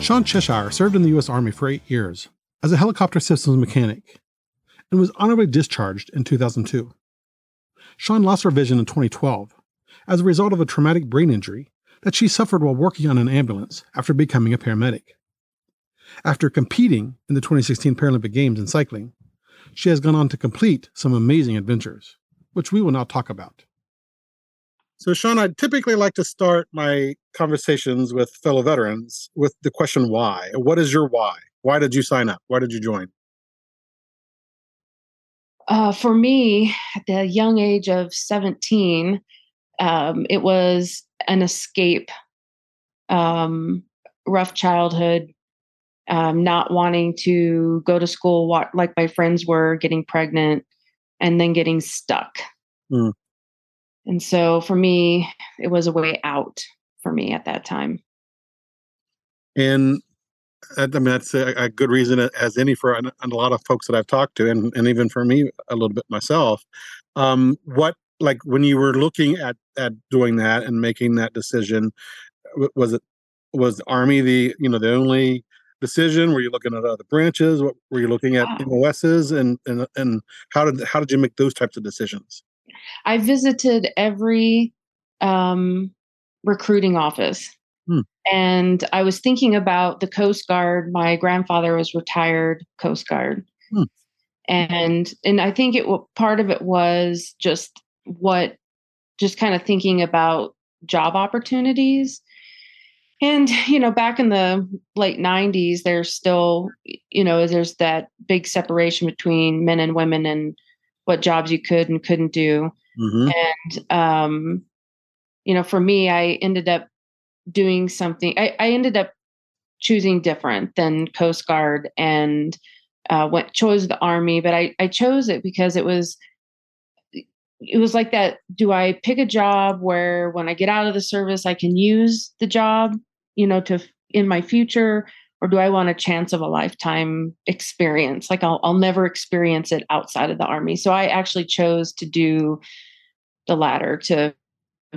Shawn Cheshire served in the U.S. Army for eight years as a helicopter systems mechanic and was honorably discharged in 2002. Shawn lost her vision in 2012 as a result of a traumatic brain injury that she suffered while working on an ambulance after becoming a paramedic. After competing in the 2016 Paralympic Games in cycling, she has gone on to complete some amazing adventures, which we will now talk about. So, Shawn, I typically like to start my conversations with fellow veterans with the question why. What is your why? Why did you sign up? Why did you join? Uh, for me, at the young age of 17, um, it was an escape, um, rough childhood, um, not wanting to go to school what, like my friends were, getting pregnant, and then getting stuck. Mm. And so for me, it was a way out for me at that time. And I mean, that's a, a good reason as any for a, a, lot of folks that I've talked to, and, and even for me a little bit myself. Um, what like when you were looking at at doing that and making that decision, was it was Army the you know the only decision? Were you looking at other branches? What were you looking at. MOSs and and and how did how did you make those types of decisions? I visited every um, recruiting office. Hmm. And I was thinking about the Coast Guard. My grandfather was retired Coast Guard. Hmm. And and I think it part of it was just what just kind of thinking about job opportunities. And you know, back in the late 90s there's still you know, there's that big separation between men and women and what jobs you could and couldn't do. Mm-hmm. And um, you know, for me, I ended up doing something. I, I ended up choosing different than Coast Guard and uh, went chose the Army, but I I chose it because it was it was like that. Do I pick a job where when I get out of the service, I can use the job, you know, to in my future, or do I want a chance of a lifetime experience? Like I'll, I'll never experience it outside of the army. So I actually chose to do the latter to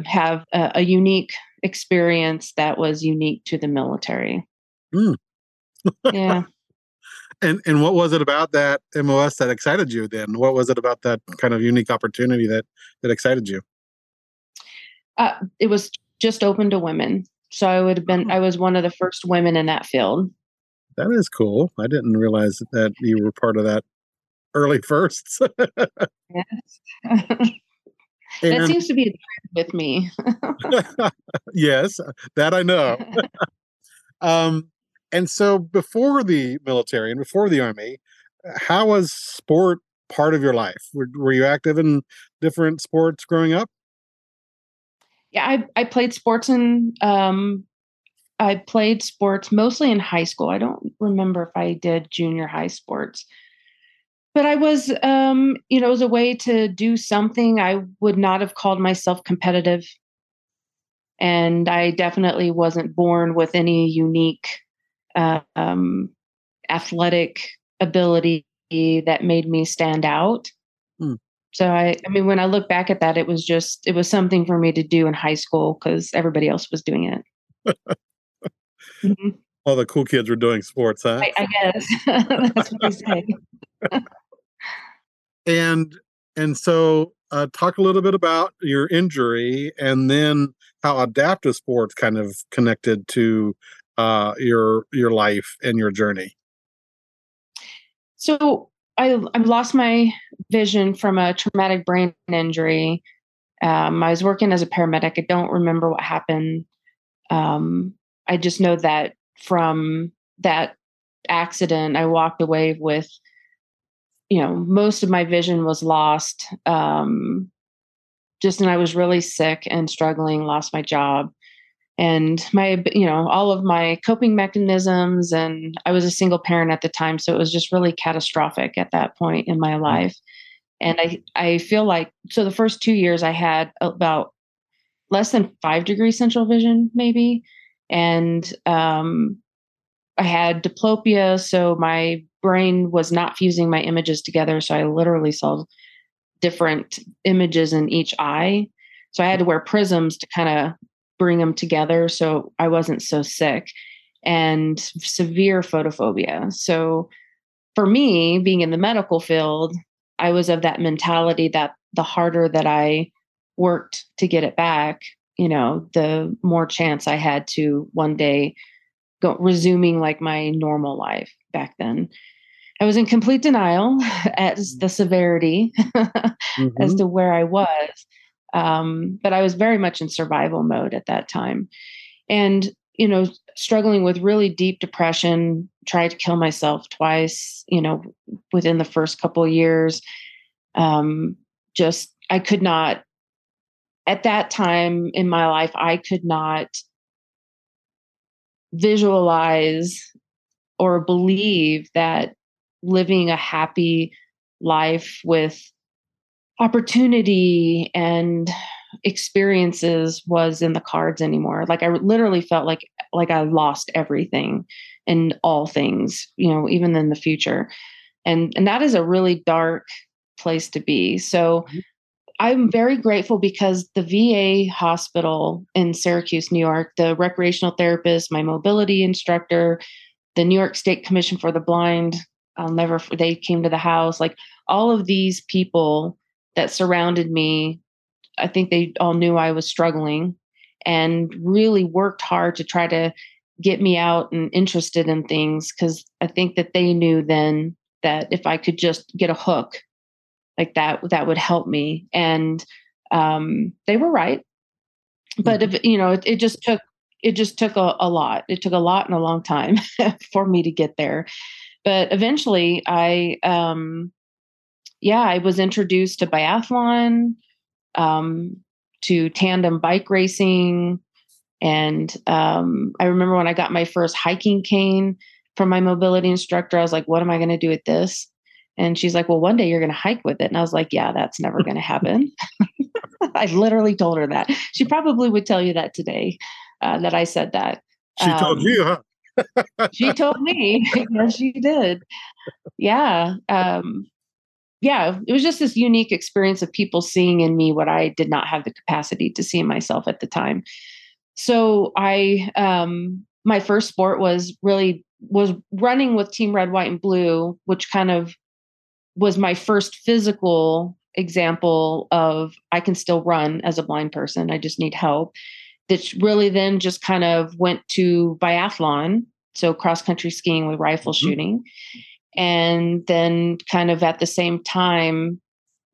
have a, a unique experience that was unique to the military. Mm. yeah. And and what was it about that MOS that excited you then? What was it about that kind of unique opportunity that that excited you? Uh, it was just open to women. So I would have been, oh. I was one of the first women in that field. That is cool. I didn't realize that you were part of that early firsts. yes. that seems to be with me. yes, that I know. um, and so before the military and before the army, how was sport part of your life? Were, were you active in different sports growing up? yeah, I, I played sports in um, I played sports mostly in high school. I don't remember if I did junior high sports. But I was um, you know, it was a way to do something. I would not have called myself competitive. And I definitely wasn't born with any unique uh, um, athletic ability that made me stand out. Hmm. So I, I mean, when I look back at that, it was just it was something for me to do in high school because everybody else was doing it. mm-hmm. All the cool kids were doing sports, huh? I, I guess that's what I say. and and so, uh, talk a little bit about your injury, and then how adaptive sports kind of connected to uh, your your life and your journey. So I I lost my vision from a traumatic brain injury. Um, I was working as a paramedic. I don't remember what happened. Um, I just know that from that accident, I walked away with, you know, most of my vision was lost. Um, just and I was really sick and struggling, lost my job. and my you know all of my coping mechanisms and i was a single parent at the time so it was just really catastrophic at that point in my mm-hmm. life and i i feel like so the first two years i had about less than five degrees central vision maybe and um i had diplopia so my brain was not fusing my images together so i literally saw different images in each eye so i had to wear prisms to kind of bring them together so I wasn't so sick and severe photophobia. So for me, being in the medical field, I was of that mentality that the harder that I worked to get it back, you know, the more chance I had to one day go resuming like my normal life back then. I was in complete denial as the severity mm-hmm. as to where I was. Um, but I was very much in survival mode at that time. And, you know, struggling with really deep depression, tried to kill myself twice, you know, within the first couple years. Um, just, I could not, at that time in my life, I could not visualize or believe that living a happy life with opportunity and experiences was in the cards anymore. Like i literally felt like like i lost everything and all things you know even in the future. And and that is a really dark place to be. So mm-hmm. I'm very grateful because the va hospital in syracuse new york the recreational therapist my mobility instructor the new york state commission for the blind i'll never they came to the house like all of these people that surrounded me, I think they all knew I was struggling and really worked hard to try to get me out and interested in things because I think that they knew then that if I could just get a hook like that, that would help me. And um, they were right. But if you know, it, it just took it just took a, a lot. It took a lot and a long time for me to get there. But eventually I um yeah, I was introduced to biathlon, um, to tandem bike racing. And um, I remember when I got my first hiking cane from my mobility instructor, I was like, what am I going to do with this? And she's like, well, one day you're going to hike with it. And I was like, yeah, that's never going to happen. I literally told her that. She probably would tell you that today, uh, that I said that. She um, told you, huh? she told me. yes, she did. Yeah. Um, yeah, it was just this unique experience of people seeing in me what I did not have the capacity to see in myself at the time. So I, um, my first sport was really was running with Team Red, White, and Blue, which kind of was my first physical example of I can still run as a blind person. I just need help. That really then just kind of went to biathlon, so cross country skiing with rifle mm-hmm. shooting and then kind of at the same time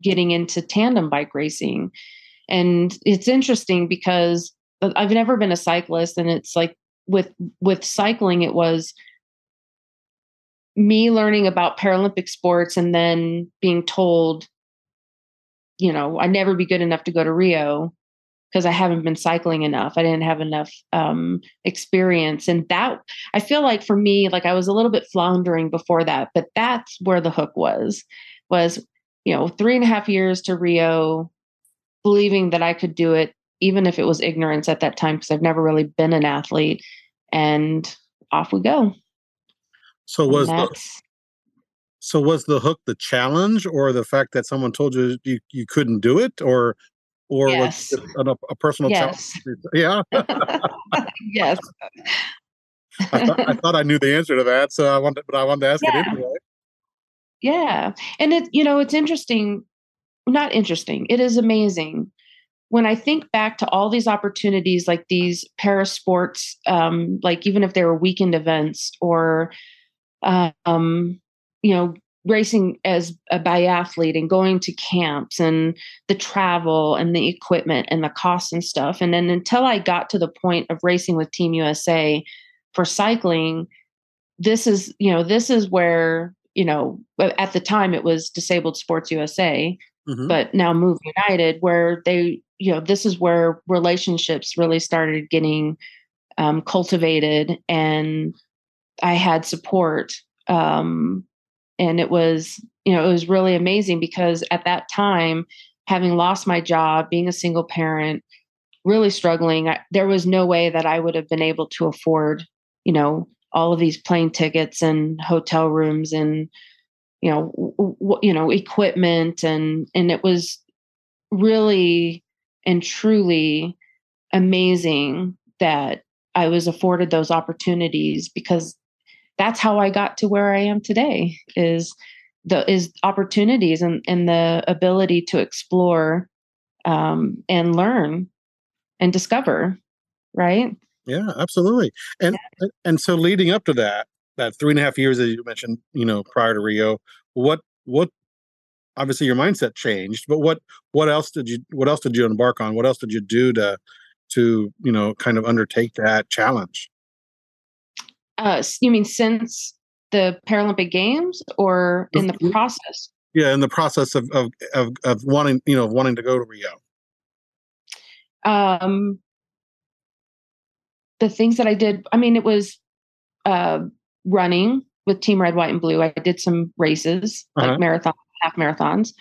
getting into tandem bike racing and it's interesting because i've never been a cyclist and it's like with with cycling it was me learning about paralympic sports and then being told you know i'd never be good enough to go to rio because I haven't been cycling enough. I didn't have enough um, experience. And that, I feel like for me, like I was a little bit floundering before that, but that's where the hook was, was, you know, three and a half years to Rio, believing that I could do it, even if it was ignorance at that time, because I've never really been an athlete. And off we go. So was the, so was the hook the challenge or the fact that someone told you you, you couldn't do it or or yes. was it a, a personal yes. challenge? Yeah. yes. I, thought, I thought I knew the answer to that, so I wanted, but I wanted to ask yeah. it anyway. Yeah, and it you know it's interesting, not interesting. It is amazing when I think back to all these opportunities, like these para sports, um, like even if they were weekend events or, um, you know, racing as a biathlete and going to camps and the travel and the equipment and the costs and stuff. And then until I got to the point of racing with Team USA for cycling, this is, you know, this is where, you know, at the time it was Disabled Sports USA, mm-hmm. but now Move United, where they you know, this is where relationships really started getting um, cultivated, and I had support. Um, and it was, you know, it was really amazing because at that time, having lost my job, being a single parent, really struggling, I, there was no way that I would have been able to afford, you know, all of these plane tickets and hotel rooms and you know w- you know equipment and and it was really and truly amazing that I was afforded those opportunities because that's how I got to where I am today is the is opportunities and, and the ability to explore um, and learn and discover right? Yeah absolutely. And yeah. and so leading up to that that three and a half years that you mentioned you know prior to rio what what obviously your mindset changed but what what else did you what else did you embark on? What else did you do to to you know kind of undertake that challenge uh you mean since the paralympic games or in the process yeah in the process of of of, of wanting you know wanting to go to rio um the things that i did i mean it was uh running with team red white and blue i did some races uh-huh. like marathon half marathons.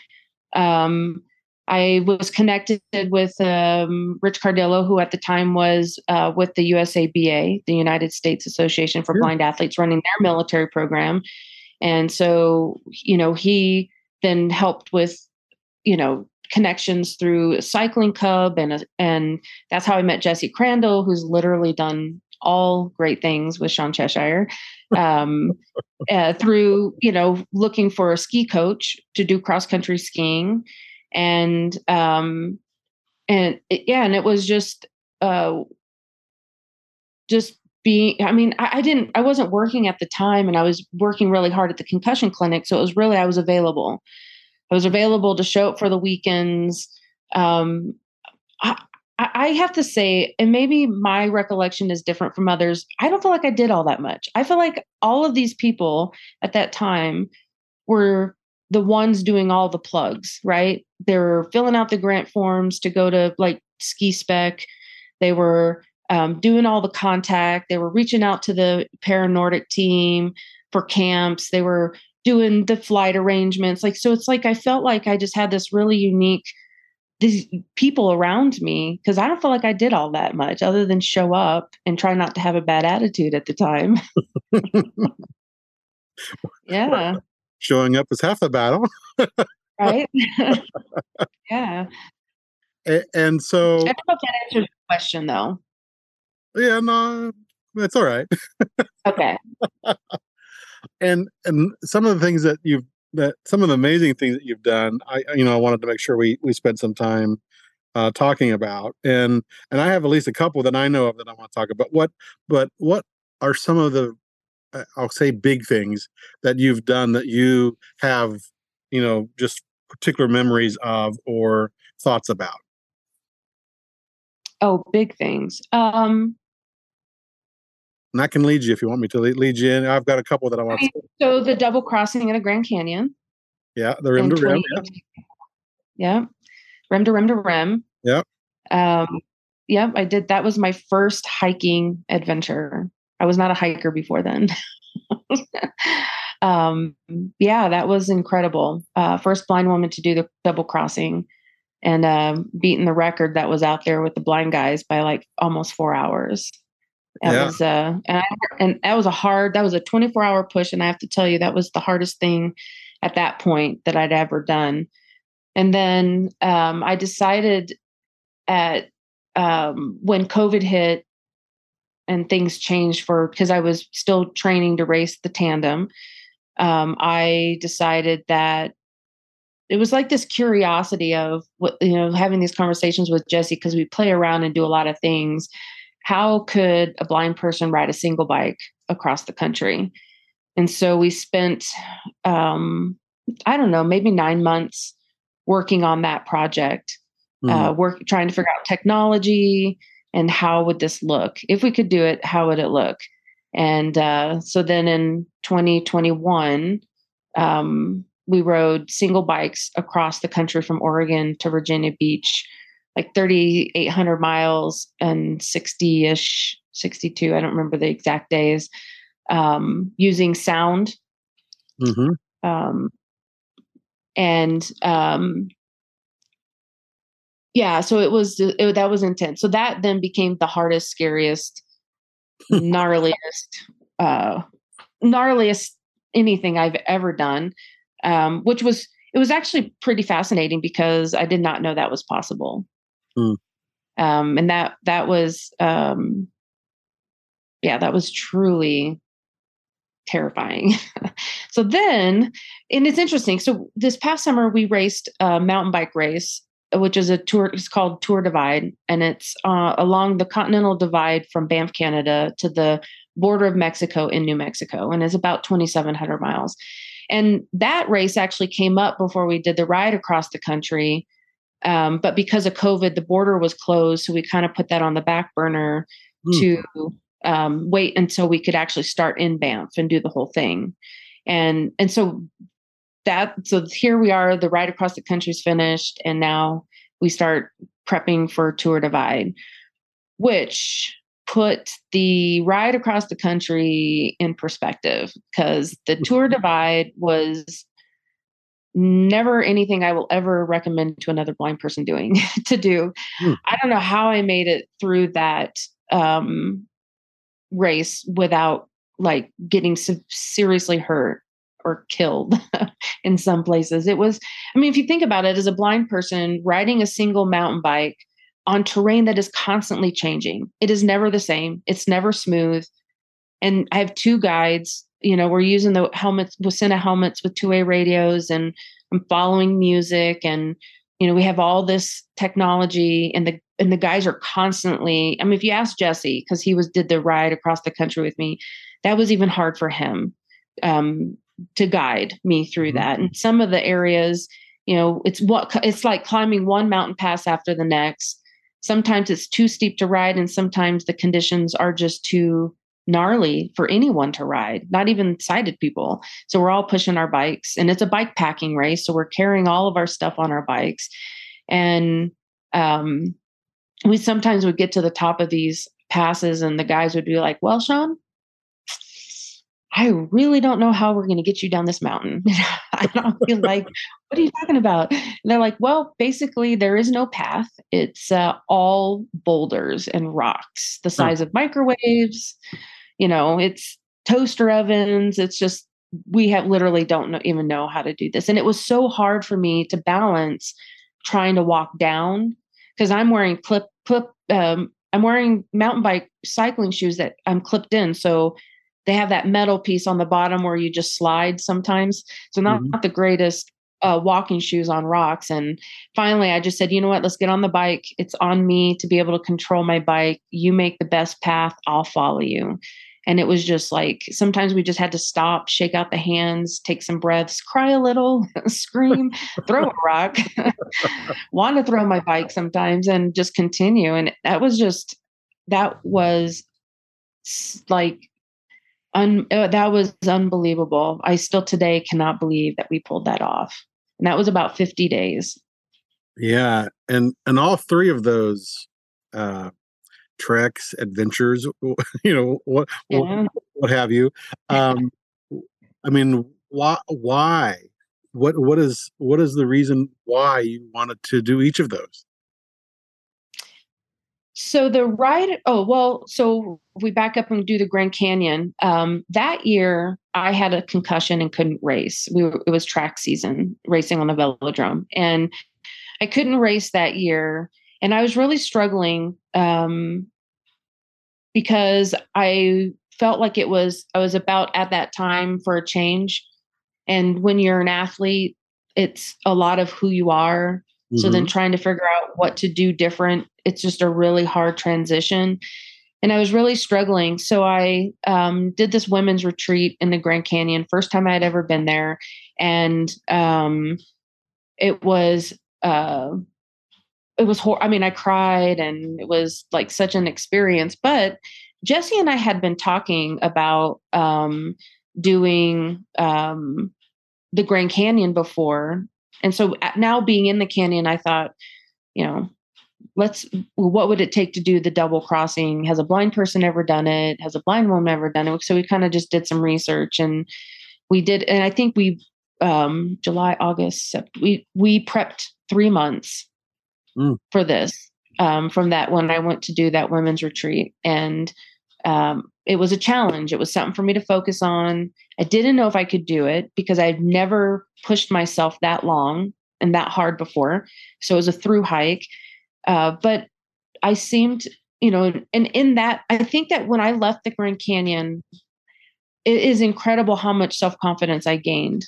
Um, I was connected with um, Rich Cardillo, who at the time was uh, with the USABA, the United States Association for sure. Blind Athletes, running their military program. And so, you know, he then helped with, you know, connections through Cycling Cub, and and that's how I met Jesse Crandall, who's literally done all great things with Shawn Cheshire um, uh, through you know looking for a ski coach to do cross country skiing and um, and it, yeah and it was just uh, just being i mean I, I, didn't i wasn't working at the time and i was working really hard at the concussion clinic so it was really i was available i was available to show up for the weekends um, I, I have to say, and maybe my recollection is different from others. I don't feel like I did all that much. I feel like all of these people at that time were the ones doing all the plugs, right? They were filling out the grant forms to go to like ski spec. They were um, doing all the contact. They were reaching out to the para Nordic team for camps. They were doing the flight arrangements. Like, so it's like I felt like I just had this really unique these people around me because I don't feel like I did all that much other than show up and try not to have a bad attitude at the time. yeah. Showing up is half the battle. right? yeah. And, and, so I don't know if that answers your question though. Yeah, no, that's all right. okay. and and some of the things that you've that some of the amazing things that you've done, I you know I wanted to make sure we we spent some time uh, talking about, and and I have at least a couple that I know of that I want to talk about. What but what are some of the I'll say big things that you've done that you have you know just particular memories of or thoughts about? Oh, big things. Um, and I can lead you if you want me to lead you in. I've got a couple that I want. to So the double crossing in a Grand Canyon. Yeah, the rim to rim. Yeah. yeah, rim to rim to rim. Yeah. Um, yeah, I did. That was my first hiking adventure. I was not a hiker before then. um, yeah, that was incredible. Uh, first blind woman to do the double crossing and uh, beating the record that was out there with the blind guys by like almost four hours. That yeah. was uh and I, and that was a hard that was a 24 hour push and I have to tell you that was the hardest thing at that point that I'd ever done. And then um I decided at um when COVID hit and things changed for because I was still training to race the tandem. Um, I decided that it was like this curiosity of what you know having these conversations with Jesse because we play around and do a lot of things how could a blind person ride a single bike across the country? And so we spent, um, I don't know, maybe nine months working on that project, mm. uh, work trying to figure out technology and how would this look if we could do it. How would it look? And uh, so then in 2021, um, we rode single bikes across the country from Oregon to Virginia Beach like 3,800 miles and 60 ish, 62. I don't remember the exact days um, using sound. Mm-hmm. Um, and um, yeah, so it was it, that was intense. So that then became the hardest, scariest, gnarliest, uh, gnarliest anything I've ever done. Um, which was it was actually pretty fascinating because I did not know that was possible. Mm. Um, and that that was um, yeah, that was truly terrifying. so then, and it's interesting. So this past summer, we raced a mountain bike race, which is a tour. It's called Tour Divide, and it's uh, along the Continental Divide from Banff, Canada, to the border of Mexico in New Mexico, and it's about 2,700 miles. And that race actually came up before we did the ride across the country. Um, but because of COVID, the border was closed, so we kind of put that on the back burner mm. to um, wait until we could actually start in Banff and do the whole thing. And and so that so here we are, the ride across the country's finished, and now we start prepping for Tour Divide, which put the ride across the country in perspective because the Tour Divide was never anything I will ever recommend to another blind person doing to do. Hmm. I don't know how I made it through that um, race without like getting seriously hurt or killed in some places. It was, I mean, if you think about it, as a blind person riding a single mountain bike on terrain that is constantly changing, it is never the same, it's never smooth. And I have two guides, you know, we're using the helmets, Wacena helmets with two way radios, and I'm following music and you know we have all this technology and the and the guys are constantly i mean if you ask jesse because he was did the ride across the country with me that was even hard for him um, to guide me through mm-hmm. that and some of the areas you know it's what it's like climbing one mountain pass after the next sometimes it's too steep to ride and sometimes the conditions are just too gnarly for anyone to ride, not even sighted people. So we're all pushing our bikes and it's a bike packing race. So we're carrying all of our stuff on our bikes. And um, we sometimes would get to the top of these passes and the guys would be like, well, Shawn, I really don't know how we're going to get you down this mountain. I don't feel like, what are you talking about? And they're like, well, basically, there is no path. It's uh, all boulders and rocks the size of microwaves you know, it's toaster ovens. It's just, we have literally don't know, even know how to do this. And it was so hard for me to balance trying to walk down because I'm wearing clip, clip, um, I'm wearing mountain bike cycling shoes that I'm clipped in. So they have that metal piece on the bottom where you just slide sometimes. So not, mm-hmm. not the greatest uh, walking shoes on rocks. And finally, I just said, you know what? Let's get on the bike. It's on me to be able to control my bike. You make the best path. I'll follow you. And it was just like sometimes we just had to stop, shake out the hands, take some breaths, cry a little, scream, throw a rock, want to throw my bike sometimes, and just continue. And that was just, that was like, un, uh, that was unbelievable. I still today cannot believe that we pulled that off. And that was about 50 days. Yeah. And, and all three of those, uh, treks, adventures, you know, what, yeah. what, what have you. Um, I mean, why, why, what, what is, what is the reason why you wanted to do each of those? So the ride, oh, well, so we back up and do the Grand Canyon. Um, that year, I had a concussion and couldn't race. We were, it was track season, racing on the velodrome. And I couldn't race that year and I was really struggling um, because I felt like it was I was about at that time for a change. And when you're an athlete, it's a lot of who you are. Mm-hmm. So then mm-hmm. trying to figure out what to do different, it's just a really hard transition. And I was really struggling. So I um, did this women's retreat in the Grand Canyon, first time I had ever been there. And um, it was uh, it was hor- I mean, I cried and it was like such an experience. But Jesse and I had been talking about um, doing um, the Grand Canyon before. And so now being in the canyon, I thought, you know, let's what would it take to do the double crossing? Has a blind person ever done it? Has a blind woman ever done it? So we kind of just did some research and we did and i think we um july august we we prepped three months mm. for this um from that when i went to do that women's retreat. And um it was a challenge. It was something for me to focus on i didn't know if i could do it because i'd never pushed myself that long and that hard before so it was a through hike uh, but I seemed, you know, and in that, I think that when I left the Grand Canyon, it is incredible how much self confidence I gained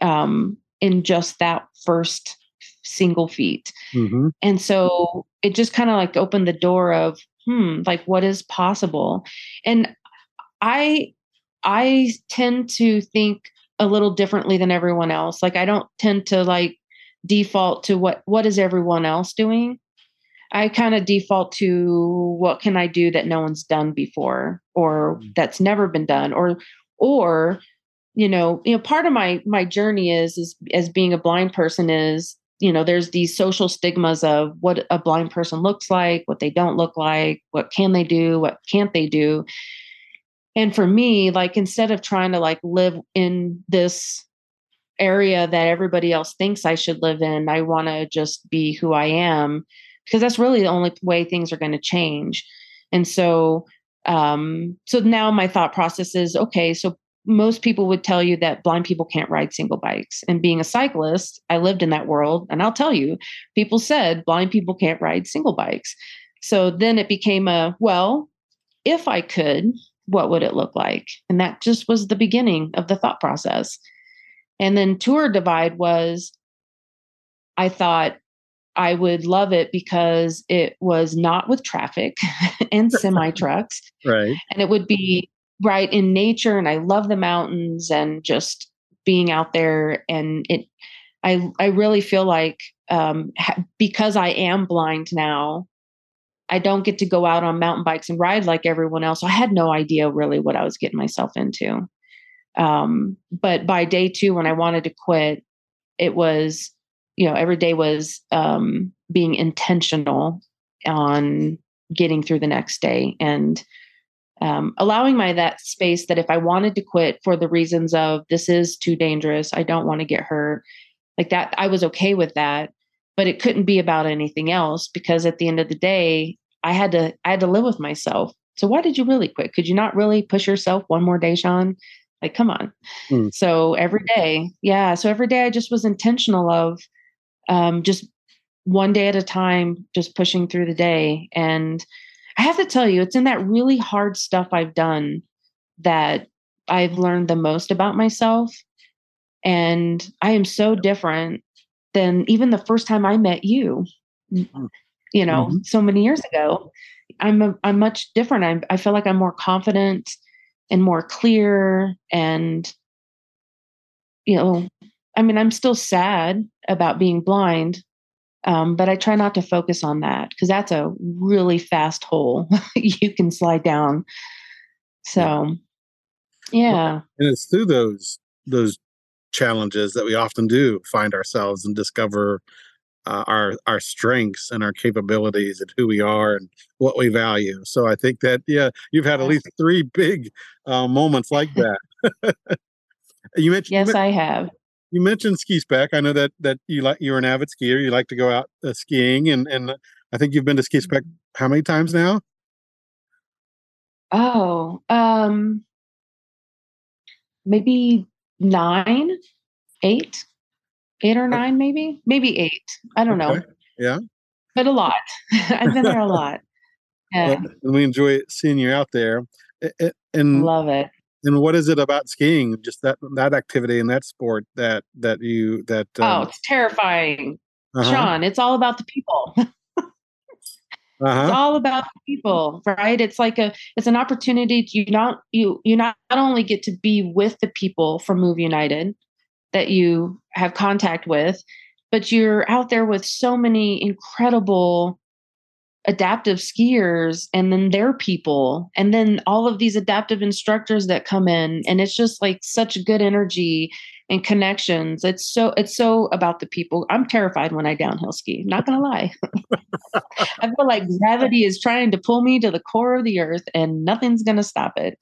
um, in just that first single feat. Mm-hmm. And so it just kind of like opened the door of, hmm, like what is possible? And I, I tend to think a little differently than everyone else. Like I don't tend to like default to what what is everyone else doing. I kind of default to what can I do that no one's done before or mm. that's never been done or or you know, you know part of my my journey is is as being a blind person is you know there's these social stigmas of what a blind person looks like what they don't look like what can they do what can't they do and for me like instead of trying to like live in this area that everybody else thinks i should live in i want to just be who i am because that's really the only way things are going to change. And so, um, so now my thought process is okay. So most people would tell you that blind people can't ride single bikes. And being a cyclist, I lived in that world, and I'll tell you, people said blind people can't ride single bikes. So then it became a well, if I could, what would it look like? And that just was the beginning of the thought process. And then Tour Divide was, I thought, I would love it because it was not with traffic and semi trucks. right. And it would be right in nature. And I love the mountains and just being out there. And it, I, I really feel like um, ha- because I am blind now, I don't get to go out on mountain bikes and ride like everyone else. I had no idea really what I was getting myself into. Um, but by day two, when I wanted to quit, it was you know every day was um, being intentional on getting through the next day and um, allowing my that space that if i wanted to quit for the reasons of this is too dangerous i don't want to get hurt like that i was okay with that but it couldn't be about anything else because at the end of the day i had to i had to live with myself so why did you really quit could you not really push yourself one more day shawn like come on mm. so every day yeah so every day i just was intentional of um, just one day at a time, just pushing through the day. And I have to tell you, it's in that really hard stuff I've done that I've learned the most about myself. And I am so different than even the first time I met you, mm. you know, mm-hmm. so many years ago. I'm a, I'm much different. I'm, I feel like I'm more confident and more clear and you know I mean, I'm still sad about being blind, um, but I try not to focus on that because that's a really fast hole you can slide down. So, yeah. And it's through those those challenges that we often do find ourselves and discover uh, our our strengths and our capabilities and who we are and what we value. So I think that yeah, you've had at least three big uh, moments like that. you mentioned yes, you I have you mentioned ski spec. I know that that you like you're an avid skier. You like to go out uh, skiing, and and I think you've been to ski spec mm-hmm. how many times now? Oh, um, maybe nine, eight, eight or nine, maybe, maybe eight. I don't okay. know. Yeah, but a lot. I've been there a lot. Yeah, and we enjoy seeing you out there. And love it and what is it about skiing just that that activity and that sport that that you that oh, um, oh it's terrifying uh-huh. sean it's all about the people uh-huh. it's all about people right it's like a it's an opportunity to you not you you not, not only get to be with the people from move united that you have contact with but you're out there with so many incredible adaptive skiers and then their people and then all of these adaptive instructors that come in and it's just like such good energy and connections. It's so it's so about the people. I'm terrified when I downhill ski. Not gonna lie. I feel like gravity is trying to pull me to the core of the earth, and nothing's gonna stop it.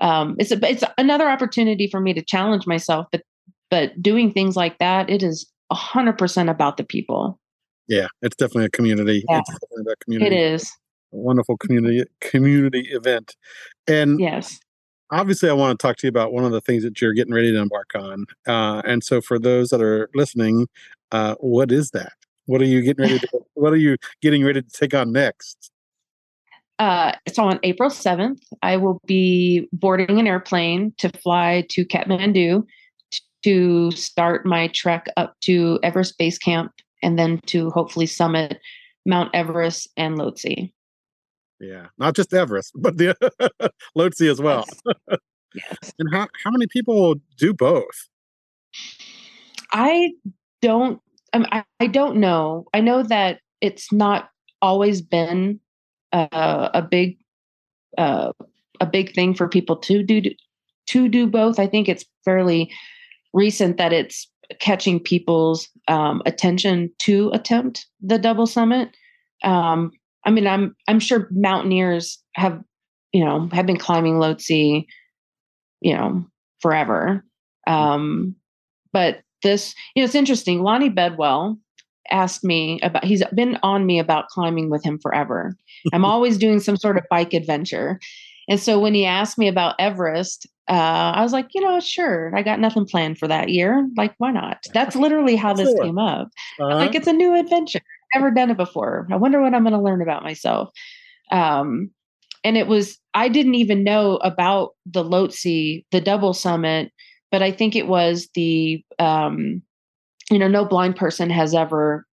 Um, it's a, it's another opportunity for me to challenge myself, but but doing things like that, it is a hundred percent about the people. Yeah, it's definitely a community. Yeah. It's definitely community. It is wonderful community community event, and yes obviously, I want to talk to you about one of the things that you're getting ready to embark on. Uh, and so, for those that are listening, uh, what is that? What are you getting ready to? what are you getting ready to take on next? Uh, so on April 7th, I will be boarding an airplane to fly to Kathmandu to start my trek up to Everest Base Camp and then to hopefully summit Mount Everest and Lhotse. Yeah, not just Everest, but the Lhotse as well. Yes. yes. And how how many people do both? I don't. I, I don't know. I know that it's not always been uh, a big uh, a big thing for people to do to do both. I think it's fairly recent that it's catching people's um, attention to attempt the double summit. Um, I mean, I'm I'm sure mountaineers have, you know, have been climbing Lhotse, you know, forever. Um, but this, you know, it's interesting. Lonnie Bedwell asked me about he's been on me about climbing with him forever. I'm always doing some sort of bike adventure. And so when he asked me about Everest, uh, I was like, you know, sure. I got nothing planned for that year. Like, why not? That's literally how this sure. came up. Uh-huh. Like, it's a new adventure never done it before. I wonder what I'm going to learn about myself. Um, and it was, I didn't even know about the Lhotse, the double summit, but I think it was the, um, you know, no blind person has ever,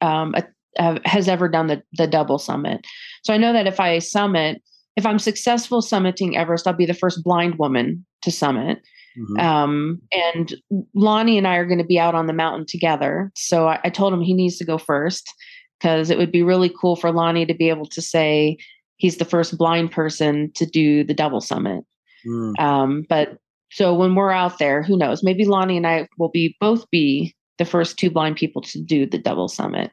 um, uh, has ever done the, the double summit. So I know that if I summit, if I'm successful summiting Everest, I'll be the first blind woman to summit. Mm-hmm. Um, and Lonnie and I are going to be out on the mountain together. So I, I told him he needs to go first because it would be really cool for Lonnie to be able to say he's the first blind person to do the double summit. Mm. Um, but so when we're out there, who knows? Maybe Lonnie and I will be both be the first two blind people to do the double summit.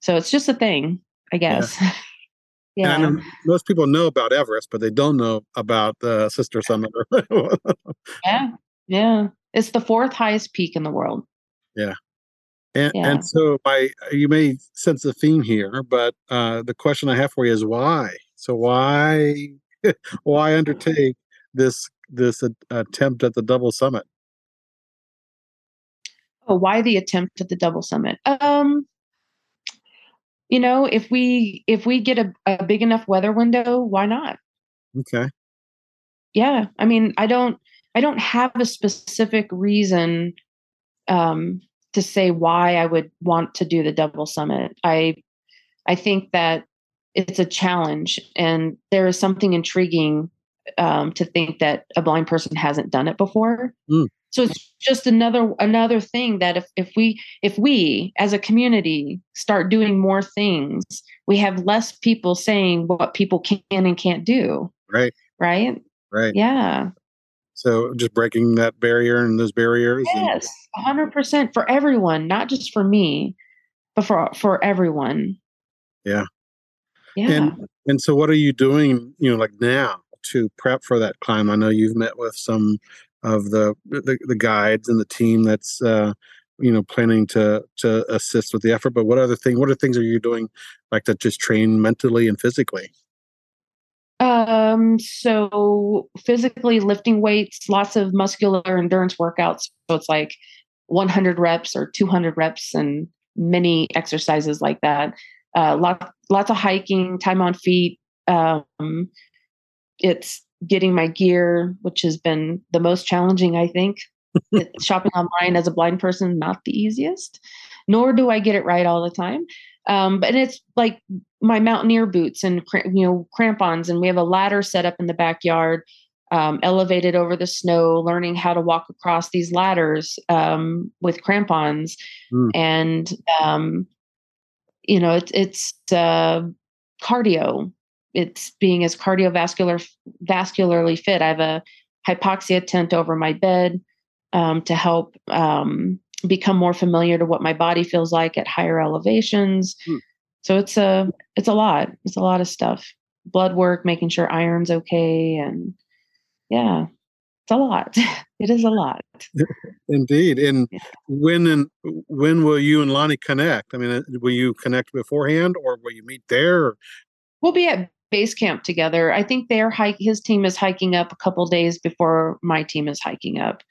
So it's just a thing, I guess. Yeah. Yeah. And most people know about Everest, but they don't know about the Sister Summit. yeah. Yeah. It's the fourth highest peak in the world. Yeah. And, yeah. and so my you may sense the theme here, but uh, the question I have for you is why? So why why undertake this this attempt at the double summit? Oh, why the attempt at the double summit? Um, you know, if we if we get a, a big enough weather window, why not? Okay. Yeah. I mean, I don't I don't have a specific reason um to say why I would want to do the double summit. I I think that it's a challenge and there is something intriguing um, to think that a blind person hasn't done it before. Mm so it's just another another thing that if, if we if we as a community start doing more things we have less people saying what people can and can't do. Right. Right? Right. Yeah. So just breaking that barrier and those barriers yes and- 100% for everyone not just for me but for for everyone. Yeah. Yeah. And and so what are you doing you know like now to prep for that climb? I know you've met with some of the, the, the guides and the team that's uh, you know planning to to assist with the effort. But what other thing? What other things are you doing like to just train mentally and physically? Um, so physically lifting weights, lots of muscular endurance workouts. So it's like 100 reps or 200 reps and many exercises like that. Uh, lots, lots of hiking, time on feet. Um, it's getting my gear, which has been the most challenging, I think. shopping online as a blind person, not the easiest, nor do I get it right all the time. Um, but it's like my mountaineer boots and you know crampons, and we have a ladder set up in the backyard, um, elevated over the snow, learning how to walk across these ladders um, with crampons, mm. and um, you know it's it's uh, cardio it's being as cardiovascular vascularly fit. I have a hypoxia tent over my bed. um, to help um, become more familiar to what my body feels like at higher elevations. Hmm. So it's a it's a lot. It's a lot of stuff. Blood work, making sure iron's okay, and yeah, it's a lot. it is a lot. Indeed. And yeah. when and when will you and Lonnie connect? I mean, uh, will you connect beforehand, or will you meet there? We'll be at base camp together. I think their hike. His team is hiking up a couple days before my team is hiking up,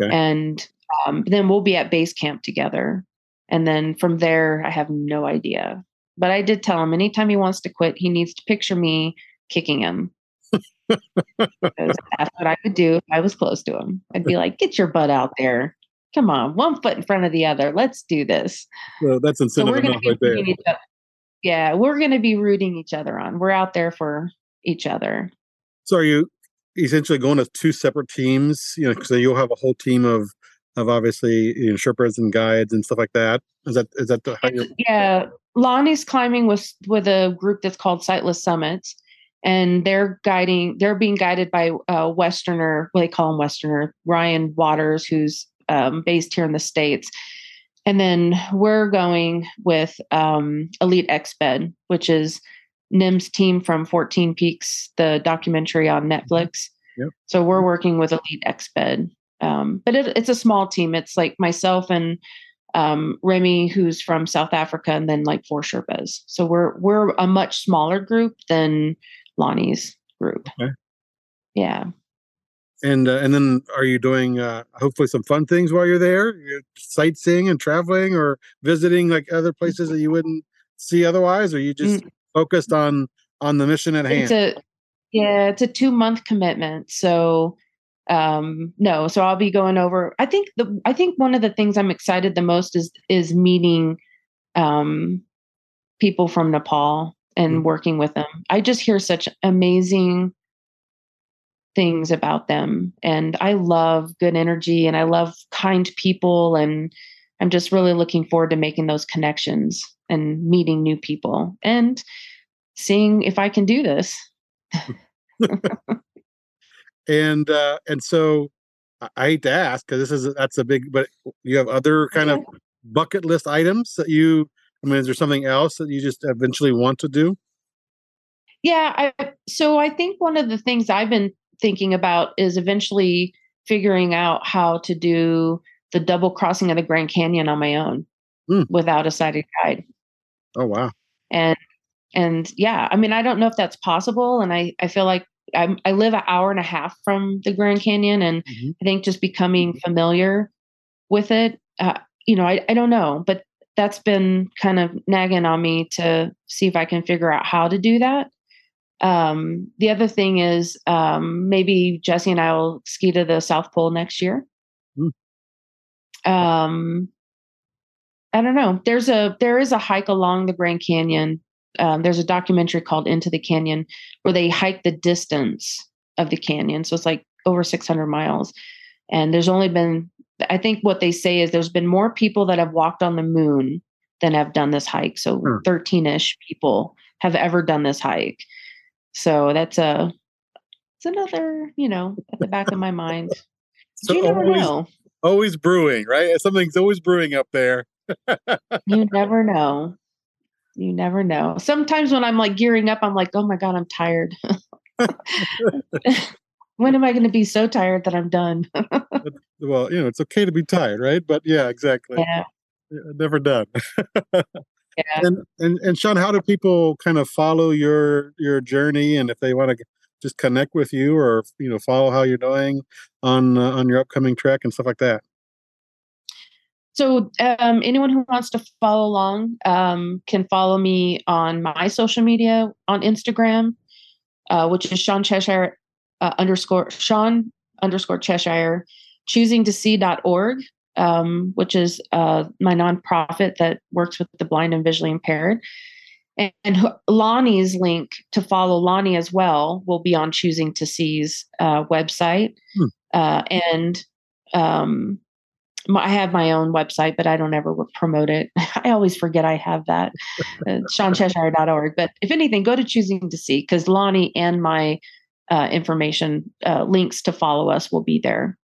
okay. and um, then we'll be at base camp together. And then from there, I have no idea. But I did tell him anytime he wants to quit, he needs to picture me kicking him. that's what I would do if I was close to him. I'd be like, get your butt out there. Come on, one foot in front of the other. Let's do this. Well, that's incentive so enough right there. Yeah, we're going to be rooting each other on. We're out there for each other. So are you essentially going to two separate teams? You know, so you'll have a whole team of of obviously you know, Sherpas and guides and stuff like that. Is that is that the how you yeah? Lonnie's climbing with with a group that's called Sightless Summits, and they're guiding. They're being guided by a Westerner. What they call him Westerner Ryan Waters, who's um, based here in the states. And then we're going with um, Elite Exped, which is Nim's team from 14 Peaks, the documentary on mm-hmm. Netflix. Yep. So we're working with Elite Exped. Um, but it, it's a small team. It's like myself and um, Remy, who's from South Africa, and then like four Sherpas. So we're we're a much smaller group than Lonnie's group. Okay. Yeah. And uh, and then are you doing uh, hopefully some fun things while you're there? You're sightseeing and traveling, or visiting like other places that you wouldn't see otherwise, or you just mm. focused on on the mission at it's hand? A, yeah, it's a two month commitment. So um no so i'll be going over i think the i think one of the things i'm excited the most is is meeting um people from nepal and mm-hmm. working with them i just hear such amazing things about them and i love good energy and i love kind people and i'm just really looking forward to making those connections and meeting new people and seeing if i can do this and uh, and so I hate to ask because this is that's a big, but you have other kind of bucket list items that you. I mean, is there something else that you just eventually want to do? Yeah, I, so I think one of the things I've been thinking about is eventually figuring out how to do the double crossing of the Grand Canyon on my own mm. without a sighted guide. Oh wow! And and yeah, I mean, I don't know if that's possible, and I I feel like I'm, i live an hour and a half from the Grand Canyon, and mm-hmm. I think just becoming familiar with it, uh, you know, I, I don't know, but that's been kind of nagging on me to see if I can figure out how to do that. Um, the other thing is um, maybe Jesse and I will ski to the South Pole next year. Mm. Um, I don't know. There's a there is a hike along the Grand Canyon um, there's a documentary called Into the Canyon where they hike the distance of the canyon. So it's like over 600 miles. And there's only been, I think what they say is there's been more people that have walked on the moon than have done this hike. So 13 ish people have ever done this hike. So that's a, it's another, you know, at the back of my mind. So you never always, know. Always brewing, right? Something's always brewing up there. you never know you never know. Sometimes when I'm like gearing up, I'm like, oh my God, I'm tired. when am I going to be so tired that I'm done? well, you know, it's okay to be tired, right? But yeah, exactly. Yeah. Never done. Yeah. And, and and Shawn, how do people kind of follow your your journey, and if they want to just connect with you, or you know, follow how you're doing on uh, on your upcoming trek and stuff like that? So, um, anyone who wants to follow along um, can follow me on my social media on Instagram, uh, which is Shawn Cheshire uh, underscore Shawn underscore Cheshire, choosing to see.org, um, which is uh, my nonprofit that works with the blind and visually impaired. And, and Lonnie's link to follow Lonnie as well will be on Choosing to See's uh, website. Hmm. Uh, and um, I have my own website, but I don't ever promote it. I always forget I have that, uh, ShawnCheshire.org. But if anything, go to Choosing to See because Lonnie and my uh, information uh, links to follow us will be there.